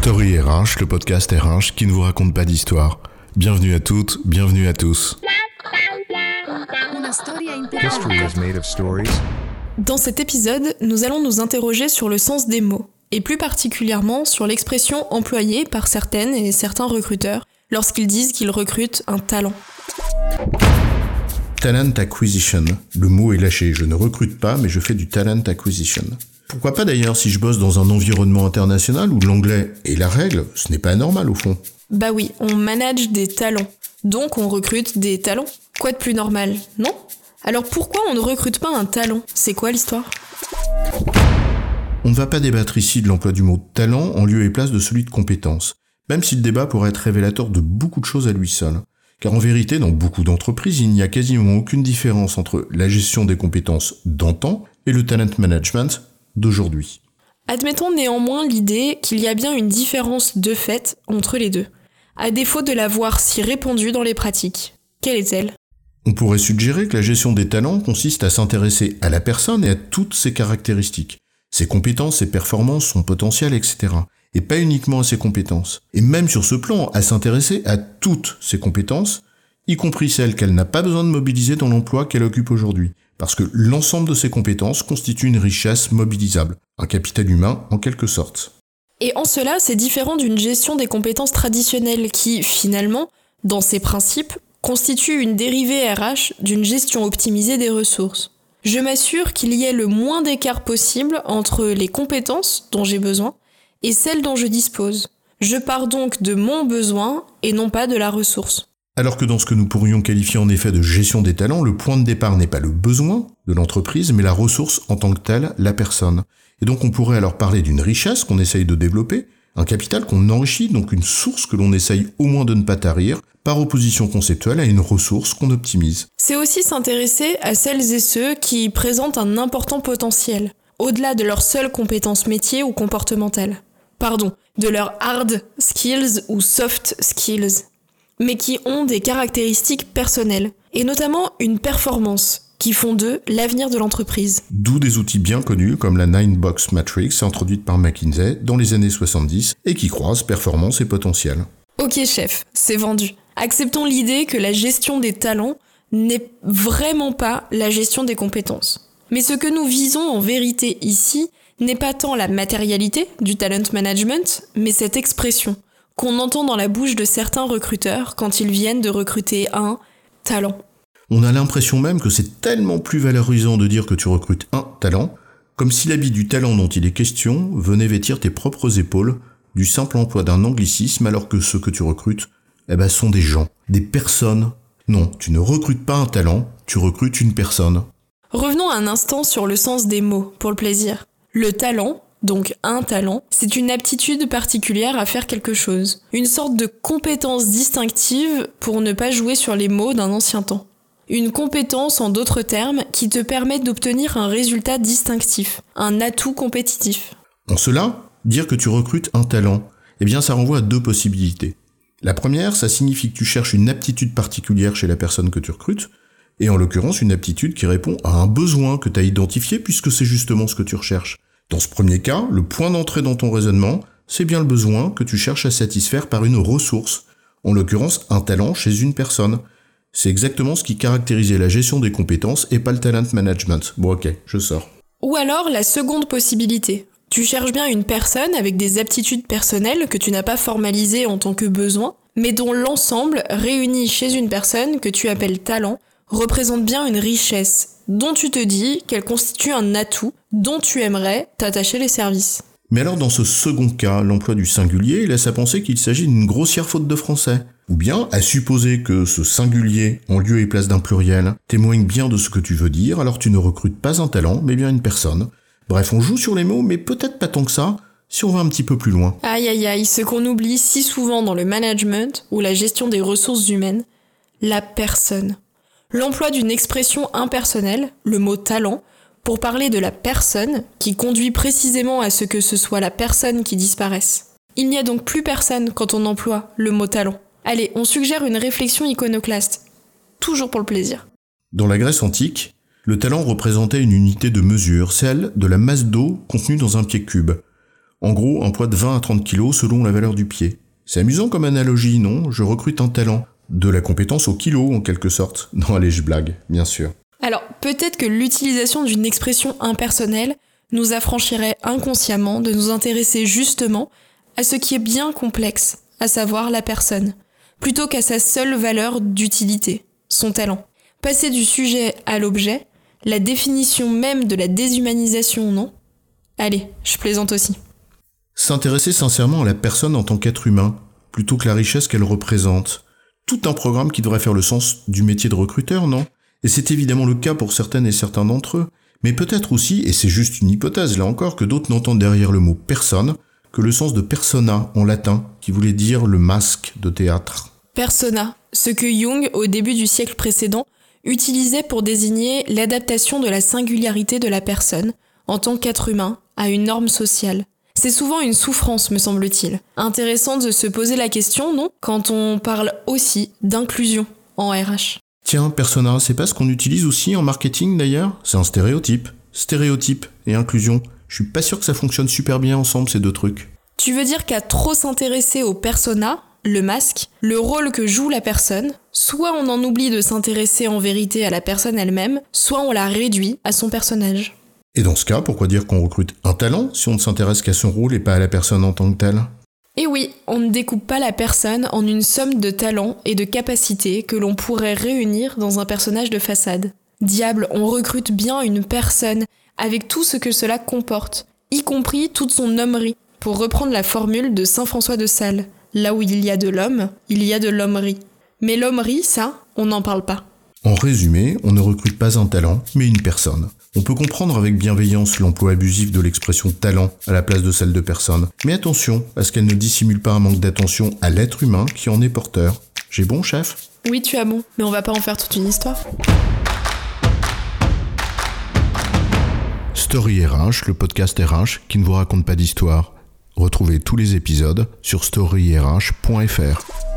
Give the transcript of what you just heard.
Story RH, le podcast RH qui ne vous raconte pas d'histoire. Bienvenue à toutes, bienvenue à tous. Dans cet épisode, nous allons nous interroger sur le sens des mots, et plus particulièrement sur l'expression employée par certaines et certains recruteurs lorsqu'ils disent qu'ils recrutent un talent. Talent acquisition. Le mot est lâché. Je ne recrute pas, mais je fais du talent acquisition. Pourquoi pas d'ailleurs si je bosse dans un environnement international où l'anglais est la règle, ce n'est pas anormal au fond. Bah oui, on manage des talents. Donc on recrute des talents. Quoi de plus normal, non? Alors pourquoi on ne recrute pas un talent? C'est quoi l'histoire? On ne va pas débattre ici de l'emploi du mot talent en lieu et place de celui de compétence, même si le débat pourrait être révélateur de beaucoup de choses à lui seul. Car en vérité, dans beaucoup d'entreprises, il n'y a quasiment aucune différence entre la gestion des compétences d'antan et le talent management d'aujourd'hui. Admettons néanmoins l'idée qu'il y a bien une différence de fait entre les deux, à défaut de la voir si répandue dans les pratiques. Quelle est-elle? On pourrait suggérer que la gestion des talents consiste à s'intéresser à la personne et à toutes ses caractéristiques, ses compétences, ses performances, son potentiel, etc et pas uniquement à ses compétences. Et même sur ce plan, à s'intéresser à toutes ses compétences, y compris celles qu'elle n'a pas besoin de mobiliser dans l'emploi qu'elle occupe aujourd'hui. Parce que l'ensemble de ses compétences constitue une richesse mobilisable, un capital humain en quelque sorte. Et en cela, c'est différent d'une gestion des compétences traditionnelles qui, finalement, dans ses principes, constitue une dérivée RH d'une gestion optimisée des ressources. Je m'assure qu'il y ait le moins d'écart possible entre les compétences dont j'ai besoin et celle dont je dispose. Je pars donc de mon besoin et non pas de la ressource. Alors que dans ce que nous pourrions qualifier en effet de gestion des talents, le point de départ n'est pas le besoin de l'entreprise, mais la ressource en tant que telle, la personne. Et donc on pourrait alors parler d'une richesse qu'on essaye de développer, un capital qu'on enrichit, donc une source que l'on essaye au moins de ne pas tarir, par opposition conceptuelle à une ressource qu'on optimise. C'est aussi s'intéresser à celles et ceux qui présentent un important potentiel, au-delà de leurs seules compétences métiers ou comportementales pardon, de leurs hard skills ou soft skills, mais qui ont des caractéristiques personnelles, et notamment une performance, qui font d'eux l'avenir de l'entreprise. D'où des outils bien connus comme la Nine Box Matrix introduite par McKinsey dans les années 70 et qui croisent performance et potentiel. Ok chef, c'est vendu. Acceptons l'idée que la gestion des talents n'est vraiment pas la gestion des compétences. Mais ce que nous visons en vérité ici, n'est pas tant la matérialité du talent management, mais cette expression qu'on entend dans la bouche de certains recruteurs quand ils viennent de recruter un talent. On a l'impression même que c'est tellement plus valorisant de dire que tu recrutes un talent, comme si l'habit du talent dont il est question venait vêtir tes propres épaules du simple emploi d'un anglicisme alors que ceux que tu recrutes, eh ben, sont des gens, des personnes. Non, tu ne recrutes pas un talent, tu recrutes une personne. Revenons un instant sur le sens des mots, pour le plaisir. Le talent, donc un talent, c'est une aptitude particulière à faire quelque chose, une sorte de compétence distinctive pour ne pas jouer sur les mots d'un ancien temps. Une compétence, en d'autres termes, qui te permet d'obtenir un résultat distinctif, un atout compétitif. En cela, dire que tu recrutes un talent, eh bien ça renvoie à deux possibilités. La première, ça signifie que tu cherches une aptitude particulière chez la personne que tu recrutes, et en l'occurrence une aptitude qui répond à un besoin que tu as identifié puisque c'est justement ce que tu recherches. Dans ce premier cas, le point d'entrée dans ton raisonnement, c'est bien le besoin que tu cherches à satisfaire par une ressource, en l'occurrence un talent chez une personne. C'est exactement ce qui caractérisait la gestion des compétences et pas le talent management. Bon ok, je sors. Ou alors la seconde possibilité. Tu cherches bien une personne avec des aptitudes personnelles que tu n'as pas formalisées en tant que besoin, mais dont l'ensemble, réuni chez une personne que tu appelles talent, représente bien une richesse dont tu te dis qu'elle constitue un atout dont tu aimerais t'attacher les services. Mais alors dans ce second cas, l'emploi du singulier laisse à penser qu'il s'agit d'une grossière faute de français. Ou bien à supposer que ce singulier, en lieu et place d'un pluriel, témoigne bien de ce que tu veux dire, alors tu ne recrutes pas un talent, mais bien une personne. Bref, on joue sur les mots, mais peut-être pas tant que ça, si on va un petit peu plus loin. Aïe aïe aïe, ce qu'on oublie si souvent dans le management ou la gestion des ressources humaines, la personne l'emploi d'une expression impersonnelle, le mot talent, pour parler de la personne qui conduit précisément à ce que ce soit la personne qui disparaisse. Il n'y a donc plus personne quand on emploie le mot talent. Allez, on suggère une réflexion iconoclaste. Toujours pour le plaisir. Dans la Grèce antique, le talent représentait une unité de mesure, celle de la masse d'eau contenue dans un pied cube. En gros, un poids de 20 à 30 kg selon la valeur du pied. C'est amusant comme analogie, non? Je recrute un talent. De la compétence au kilo, en quelque sorte. Non, allez, je blague, bien sûr. Alors, peut-être que l'utilisation d'une expression impersonnelle nous affranchirait inconsciemment de nous intéresser justement à ce qui est bien complexe, à savoir la personne, plutôt qu'à sa seule valeur d'utilité, son talent. Passer du sujet à l'objet, la définition même de la déshumanisation, non? Allez, je plaisante aussi. S'intéresser sincèrement à la personne en tant qu'être humain, plutôt que la richesse qu'elle représente. Tout un programme qui devrait faire le sens du métier de recruteur, non? Et c'est évidemment le cas pour certaines et certains d'entre eux. Mais peut-être aussi, et c'est juste une hypothèse là encore, que d'autres n'entendent derrière le mot personne que le sens de persona en latin, qui voulait dire le masque de théâtre. Persona, ce que Jung, au début du siècle précédent, utilisait pour désigner l'adaptation de la singularité de la personne, en tant qu'être humain, à une norme sociale. C'est souvent une souffrance, me semble-t-il. Intéressant de se poser la question, non? Quand on parle aussi d'inclusion en RH. Tiens, persona, c'est pas ce qu'on utilise aussi en marketing d'ailleurs? C'est un stéréotype. Stéréotype et inclusion. Je suis pas sûr que ça fonctionne super bien ensemble ces deux trucs. Tu veux dire qu'à trop s'intéresser au persona, le masque, le rôle que joue la personne, soit on en oublie de s'intéresser en vérité à la personne elle-même, soit on la réduit à son personnage. Et dans ce cas, pourquoi dire qu'on recrute un talent si on ne s'intéresse qu'à son rôle et pas à la personne en tant que telle? Et oui, on ne découpe pas la personne en une somme de talents et de capacités que l'on pourrait réunir dans un personnage de façade. Diable, on recrute bien une personne avec tout ce que cela comporte, y compris toute son hommerie, pour reprendre la formule de Saint François de Sales. Là où il y a de l'homme, il y a de l'hommerie. Mais l'hommerie, ça, on n'en parle pas. En résumé, on ne recrute pas un talent, mais une personne. On peut comprendre avec bienveillance l'emploi abusif de l'expression talent à la place de celle de personne. Mais attention à ce qu'elle ne dissimule pas un manque d'attention à l'être humain qui en est porteur. J'ai bon, chef? Oui, tu as bon, mais on va pas en faire toute une histoire. Story RH, le podcast RH qui ne vous raconte pas d'histoire. Retrouvez tous les épisodes sur storyrh.fr.